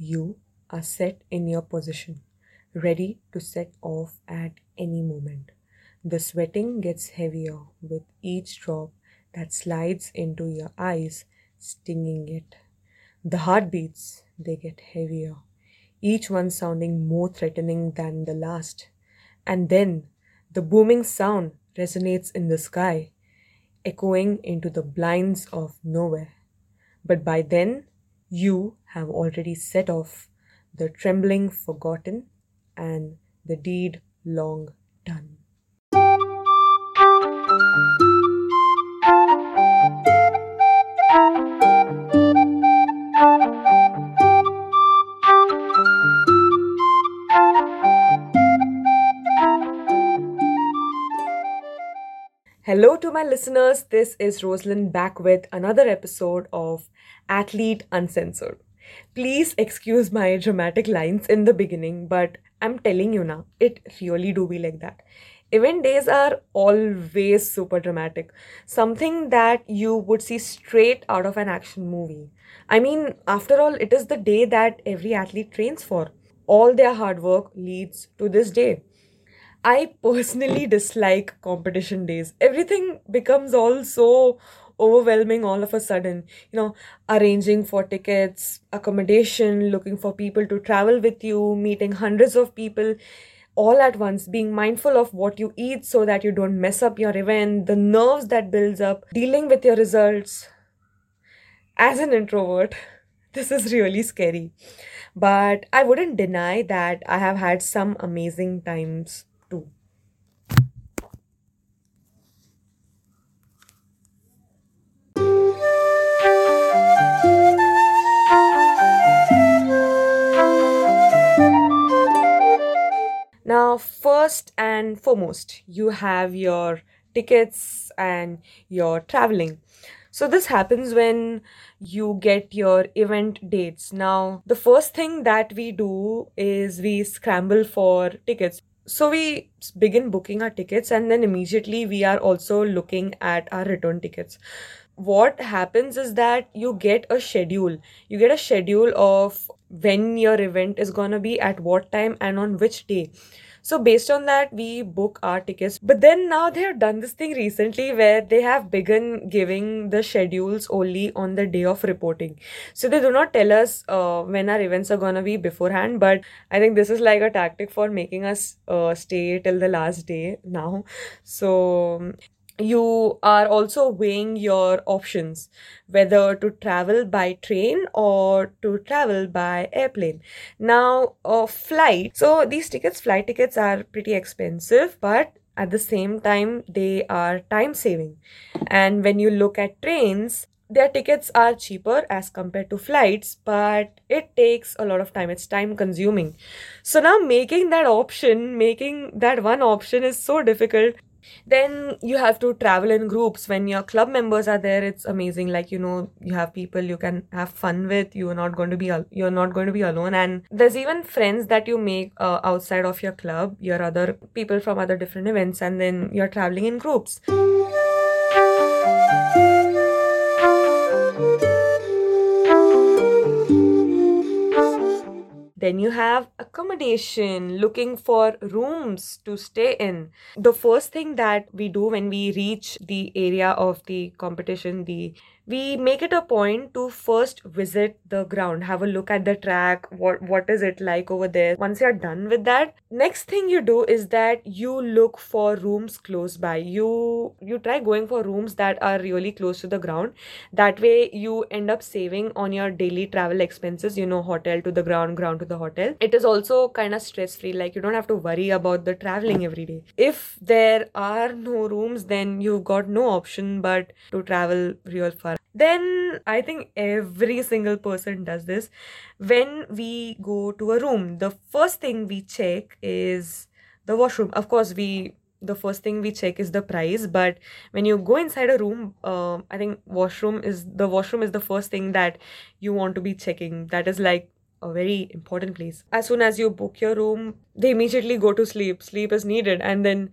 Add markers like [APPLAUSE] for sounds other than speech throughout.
you are set in your position, ready to set off at any moment. The sweating gets heavier with each drop that slides into your eyes, stinging it. The heartbeats, they get heavier, each one sounding more threatening than the last. And then the booming sound resonates in the sky, echoing into the blinds of nowhere. But by then, you have already set off, the trembling forgotten, and the deed long done. Hello to my listeners. This is Rosalind back with another episode of Athlete Uncensored. Please excuse my dramatic lines in the beginning, but I'm telling you now, it really do be like that. Event days are always super dramatic, something that you would see straight out of an action movie. I mean, after all, it is the day that every athlete trains for. All their hard work leads to this day. I personally dislike competition days. Everything becomes all so overwhelming all of a sudden. You know, arranging for tickets, accommodation, looking for people to travel with you, meeting hundreds of people all at once, being mindful of what you eat so that you don't mess up your event, the nerves that builds up, dealing with your results. As an introvert, [LAUGHS] this is really scary. But I wouldn't deny that I have had some amazing times first and foremost, you have your tickets and your traveling. So, this happens when you get your event dates. Now, the first thing that we do is we scramble for tickets. So, we begin booking our tickets and then immediately we are also looking at our return tickets. What happens is that you get a schedule. You get a schedule of when your event is gonna be, at what time, and on which day. So based on that, we book our tickets. But then now they have done this thing recently where they have begun giving the schedules only on the day of reporting. So they do not tell us uh, when our events are gonna be beforehand. But I think this is like a tactic for making us uh, stay till the last day now. So you are also weighing your options whether to travel by train or to travel by airplane. Now a flight so these tickets flight tickets are pretty expensive but at the same time they are time saving. And when you look at trains their tickets are cheaper as compared to flights but it takes a lot of time. It's time consuming. So now making that option making that one option is so difficult then you have to travel in groups. When your club members are there it's amazing. Like you know you have people you can have fun with. You're not going to be al- you're not going to be alone. And there's even friends that you make uh, outside of your club. Your other people from other different events. And then you're traveling in groups Then you have accommodation, looking for rooms to stay in. The first thing that we do when we reach the area of the competition, the we make it a point to first visit the ground have a look at the track what what is it like over there. Once you're done with that next thing you do is that you look for rooms close by. You you try going for rooms that are really close to the ground. That way you end up saving on your daily travel expenses you know hotel to the ground ground to the hotel. It is also kind of stress free like you don't have to worry about the traveling every day. If there are no rooms then you've got no option but to travel real far then I think every single person does this. When we go to a room, the first thing we check is the washroom. Of course, we the first thing we check is the price but when you go inside a room uh, i think washroom is the washroom is the first thing that you want to be checking that is like a very important place as soon as you book your room they immediately go to sleep sleep is needed and then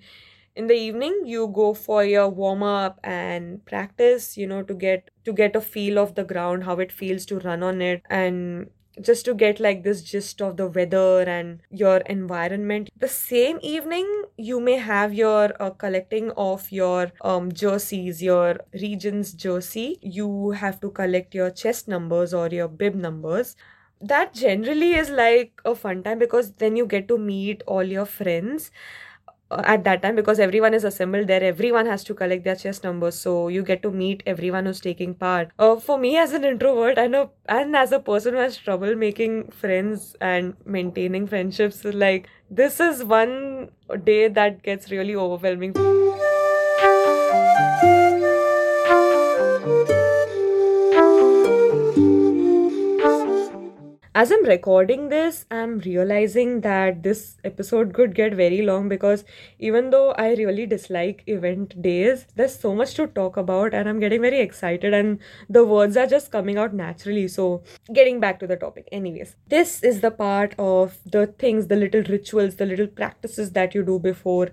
in the evening you go for your warm up and practice you know to get to get a feel of the ground how it feels to run on it and just to get like this gist of the weather and your environment. The same evening, you may have your uh, collecting of your um, jerseys, your region's jersey. You have to collect your chest numbers or your bib numbers that generally is like a fun time because then you get to meet all your friends at that time because everyone is assembled there everyone has to collect their chest numbers so you get to meet everyone who's taking part. Uh, for me as an introvert know and as a person who has trouble making friends and maintaining friendships like this is one day that gets really overwhelming as I'm recording this, I'm realizing that this episode could get very long because even though I really dislike event days, there's so much to talk about and I'm getting very excited and the words are just coming out naturally. So, getting back to the topic, anyways, this is the part of the things, the little rituals, the little practices that you do before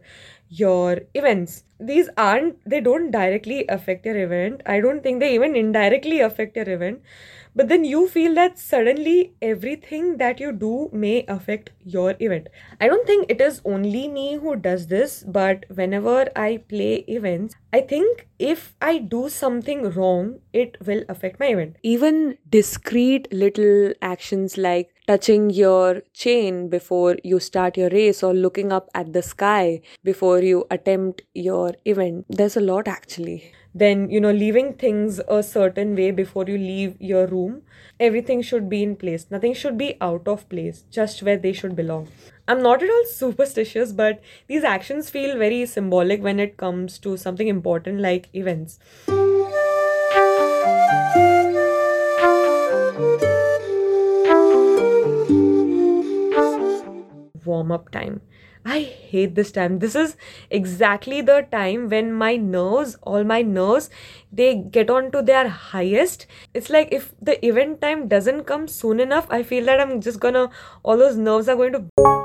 your events these aren't they don't directly affect your event i don't think they even indirectly affect your event but then you feel that suddenly everything that you do may affect your event. I don't think it is only me who does this, but whenever I play events, I think if I do something wrong, it will affect my event. Even discrete little actions like touching your chain before you start your race or looking up at the sky before you attempt your event. There's a lot actually. Then you know leaving things a certain way before you leave your room everything should be in place. Nothing should be out of place just where they should belong. I'm not at all [LAUGHS] superstitious but these actions feel very symbolic when it comes to something important like events warm up time I hate this time. This is exactly the time when my nerves, all my nerves, they get on to their highest. It's like if the event time doesn't come soon enough, I feel that I'm just gonna, all those nerves are going to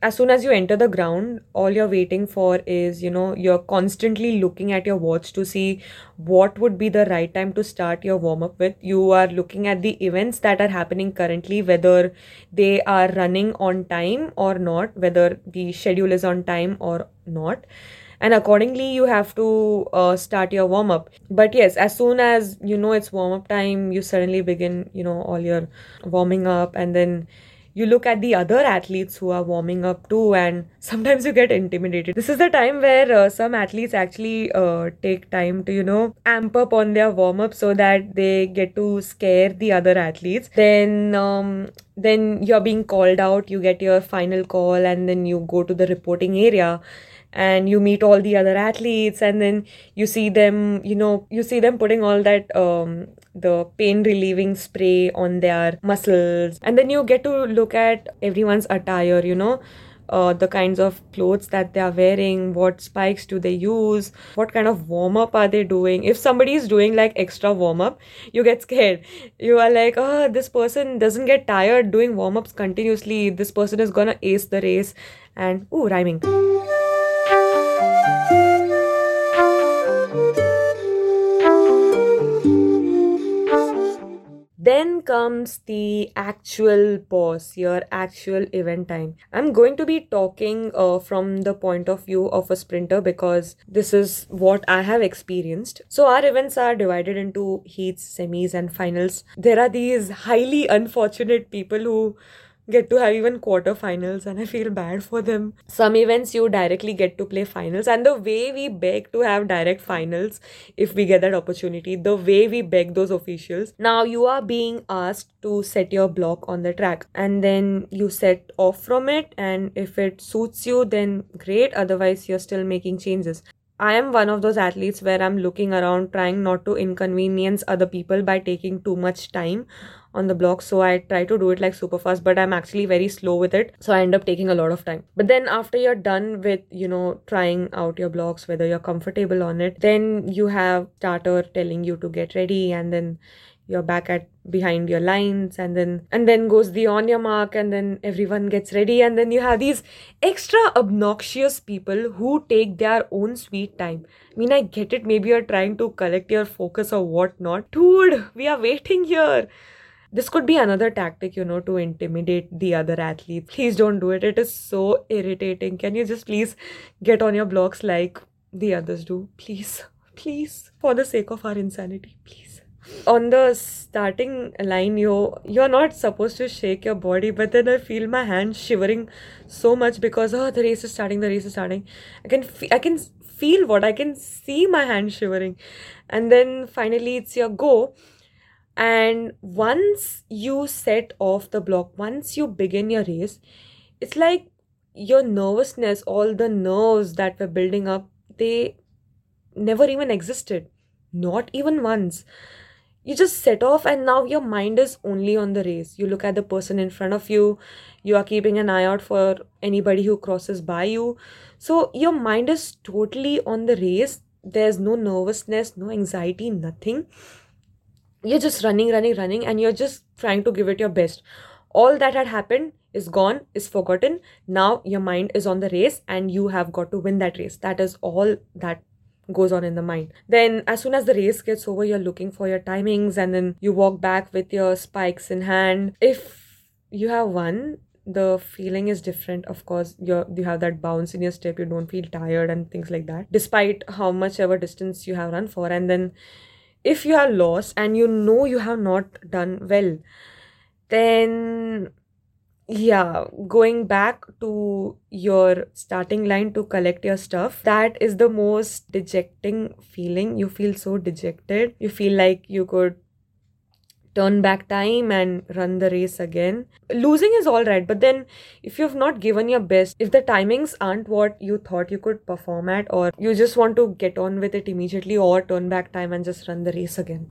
as soon as you enter the ground all you're waiting for is you know you're constantly looking at your watch to see what would be the right time to start your warm up with. You are looking at the events that are happening currently whether they are running on time or not whether the schedule is on time or not. And accordingly you have to uh, start your warm up. But yes as soon as you know it's warm up time you suddenly begin you know all your warming up and then you look at the other athletes who are warming up too and sometimes you get intimidated. This is the time where uh, some athletes actually uh, take time to you know amp up on their warm up so that they get to scare the other athletes. Then um, then you're being called out you get your final call and then you go to the reporting area and you meet all the other athletes and then you see them you know you see them putting all that um the pain relieving spray on their muscles and then you get to look at everyone's attire you know uh, the kinds of clothes that they are wearing, what spikes do they use, what kind of warm up are they doing. If somebody is doing like extra warm up, you get scared. You are like, oh, this person doesn't get tired doing warm ups continuously. This person is gonna ace the race. And, ooh, rhyming. Then comes the actual pause, your actual event time. I'm going to be talking uh, from the point of view of a sprinter because this is what I have experienced. So, our events are divided into heats, semis, and finals. There are these highly unfortunate people who get to have even quarterfinals and I feel bad for them. Some events you directly get to play finals and the way we beg to have direct finals if we get that opportunity, the way we beg those officials. Now you are being asked to set your block on the track and then you set off from it and if it suits you then great otherwise you're still making changes. I am one of those athletes where I'm looking around trying not to inconvenience other people by taking too much time on the block so i try to do it like super fast but i'm actually very slow with it so i end up taking a lot of time. But then after you're done with you know trying out your blocks whether you're comfortable on it then you have starter telling you to get ready and then you're back at behind your lines and then and then goes the on your mark and then everyone gets ready and then you have these extra obnoxious people who take their own sweet time. I mean i get it maybe you're trying to collect your focus or whatnot. Dude we are waiting here this could be another tactic you know to intimidate the other athlete. [LAUGHS] Please don't do it. It is so irritating. Can you just please get on your blocks like the others do? Please [LAUGHS] please for the sake of our insanity please. On the starting line you you're not supposed to shake your body but then i feel my hand shivering so much because oh the race is starting the race is starting. I can fe- i can feel what i can see my hand shivering. And then finally it's your go and once you set off the block once you begin your race it's like your nervousness all the nerves that were building up they never even existed. Not even once. You just set off and now your mind is only on the race. You look at the person in front of you. You are keeping an eye out for anybody who crosses by you. So your mind is totally on the race. There's no nervousness no anxiety nothing you're just running, running, running, and you're just trying to give it your best. All that had happened is gone, is forgotten. Now your mind is on the race, and you have got to win that race. That is all that goes on in the mind. Then, as soon as the race gets over, you're looking for your timings, and then you walk back with your spikes in hand. If you have won, the feeling is different of course you you have that bounce in your step you don't feel tired and things like that despite how much ever distance you have run for and then if you are lost and you know you have not done well, then yeah, going back to your starting line to collect your stuff, that is the most dejecting feeling. You feel so dejected. You feel like you could turn back time and run the race again. Losing is all right, but then if you've not given your best, if the timings aren't what you thought you could perform at, or you just want to get on with it immediately, or turn back time and just run the race again.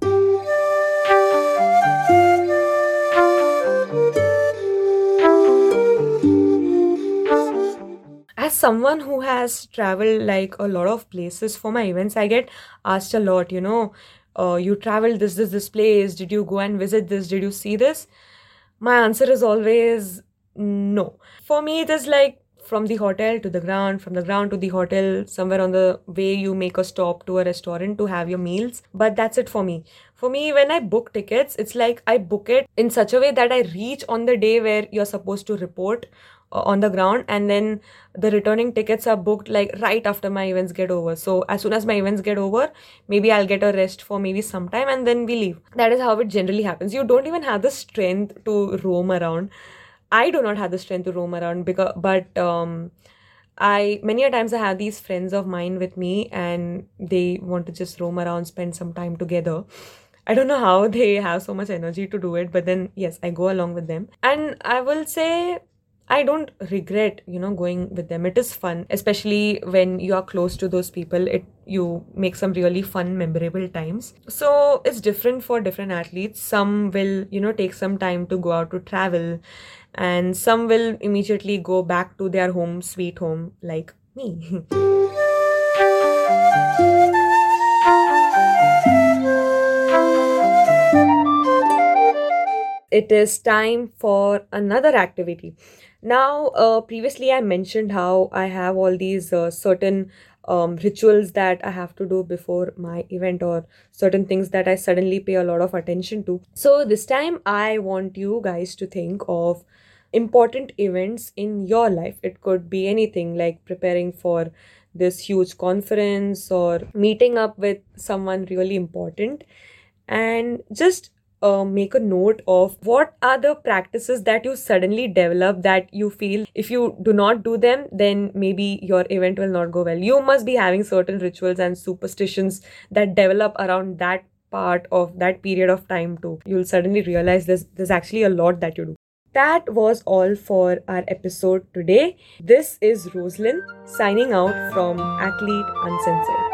as someone who has traveled like a lot of places for my events i get asked a lot you know uh, you traveled this this this place did you go and visit this did you see this? My answer is always no. For me it is like from the hotel to the ground from the ground to the hotel somewhere on the way you make a stop to a restaurant to have your meals but that's it for me. For me when i book tickets it's like i book it in such a way that i reach on the day where you're supposed to report on the ground and then the returning tickets are booked like right after my events get over so as soon as my events get over maybe i'll get a rest for maybe some time and then we leave that is how it generally happens you don't even have the strength to roam around i do not have the strength to roam around because but um I many a times I have these friends of mine with me and they want to just roam around, spend some time together. I don't know how [LAUGHS] they have so much energy to do it, but then yes, I go along with them. And I will say I don't regret, you know, going with them. It is fun, especially when you are close to those people. It you make some really fun, memorable times. So it's different for different athletes. Some will, you know, take some time to go out to travel, and some will immediately go back to their home, sweet home, like me. [LAUGHS] it is time for another activity now, uh, previously I mentioned how I have all these uh, certain um, rituals that I have to do before my event or certain things that I suddenly pay a lot of attention to. So, this time I want you guys to think of important events in your life. It could be anything like preparing for this huge conference or meeting up with someone really important and just uh, make a note of what are the practices that you suddenly develop that you feel if you do not do them then maybe your event will not go well. You must be having certain rituals and superstitions that develop around that part of that period of time too. You'll suddenly realize there's there's actually a lot that you do. That was all for our episode today. This is roslyn signing out from athlete uncensored